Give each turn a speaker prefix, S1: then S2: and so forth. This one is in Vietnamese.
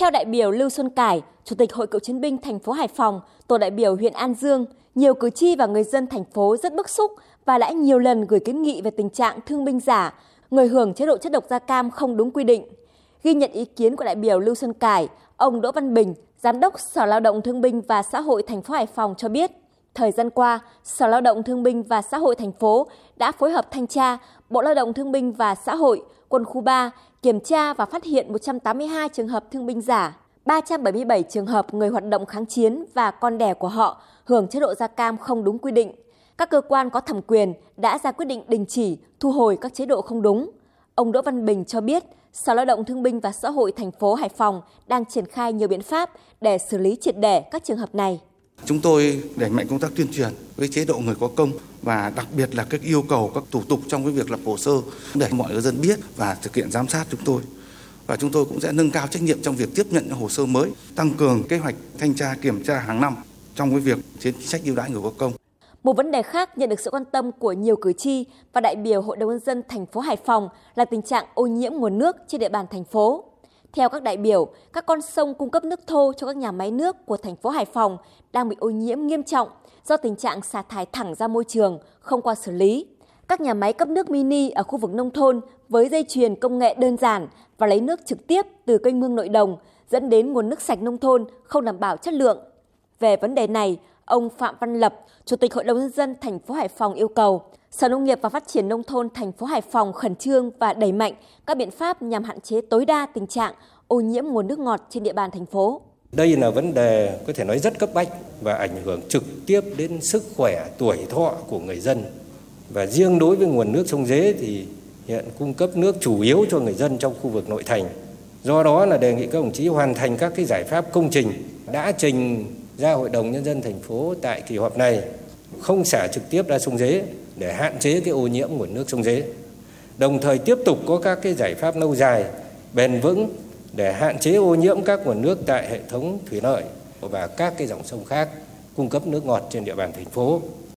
S1: Theo đại biểu Lưu Xuân Cải, Chủ tịch Hội Cựu chiến binh thành phố Hải Phòng, tổ đại biểu huyện An Dương, nhiều cử tri và người dân thành phố rất bức xúc và đã nhiều lần gửi kiến nghị về tình trạng thương binh giả, người hưởng chế độ chất độc da cam không đúng quy định. Ghi nhận ý kiến của đại biểu Lưu Xuân Cải, ông Đỗ Văn Bình, Giám đốc Sở Lao động Thương binh và Xã hội thành phố Hải Phòng cho biết, thời gian qua, Sở Lao động Thương binh và Xã hội thành phố đã phối hợp thanh tra Bộ Lao động Thương binh và Xã hội, Quân khu 3 kiểm tra và phát hiện 182 trường hợp thương binh giả, 377 trường hợp người hoạt động kháng chiến và con đẻ của họ hưởng chế độ da cam không đúng quy định. Các cơ quan có thẩm quyền đã ra quyết định đình chỉ, thu hồi các chế độ không đúng. Ông Đỗ Văn Bình cho biết, Sở Lao động Thương binh và Xã hội thành phố Hải Phòng đang triển khai nhiều biện pháp để xử lý triệt để các trường hợp này.
S2: Chúng tôi đẩy mạnh công tác tuyên truyền với chế độ người có công và đặc biệt là các yêu cầu các thủ tục trong cái việc lập hồ sơ để mọi người dân biết và thực hiện giám sát chúng tôi. Và chúng tôi cũng sẽ nâng cao trách nhiệm trong việc tiếp nhận những hồ sơ mới, tăng cường kế hoạch thanh tra kiểm tra hàng năm trong cái việc chính sách ưu đãi người có công.
S1: Một vấn đề khác nhận được sự quan tâm của nhiều cử tri và đại biểu Hội đồng nhân dân thành phố Hải Phòng là tình trạng ô nhiễm nguồn nước trên địa bàn thành phố. Theo các đại biểu, các con sông cung cấp nước thô cho các nhà máy nước của thành phố Hải Phòng đang bị ô nhiễm nghiêm trọng do tình trạng xả thải thẳng ra môi trường, không qua xử lý. Các nhà máy cấp nước mini ở khu vực nông thôn với dây chuyền công nghệ đơn giản và lấy nước trực tiếp từ kênh mương nội đồng dẫn đến nguồn nước sạch nông thôn không đảm bảo chất lượng. Về vấn đề này, ông Phạm Văn Lập, Chủ tịch Hội đồng nhân dân thành phố Hải Phòng yêu cầu Sở Nông nghiệp và Phát triển nông thôn thành phố Hải Phòng khẩn trương và đẩy mạnh các biện pháp nhằm hạn chế tối đa tình trạng ô nhiễm nguồn nước ngọt trên địa bàn thành phố.
S3: Đây là vấn đề có thể nói rất cấp bách và ảnh hưởng trực tiếp đến sức khỏe, tuổi thọ của người dân. Và riêng đối với nguồn nước sông Dế thì hiện cung cấp nước chủ yếu cho người dân trong khu vực nội thành. Do đó là đề nghị các đồng chí hoàn thành các cái giải pháp công trình đã trình ra Hội đồng Nhân dân thành phố tại kỳ họp này không xả trực tiếp ra sông Dế để hạn chế cái ô nhiễm nguồn nước sông Dế. Đồng thời tiếp tục có các cái giải pháp lâu dài, bền vững để hạn chế ô nhiễm các nguồn nước tại hệ thống thủy lợi và các cái dòng sông khác cung cấp nước ngọt trên địa bàn thành phố.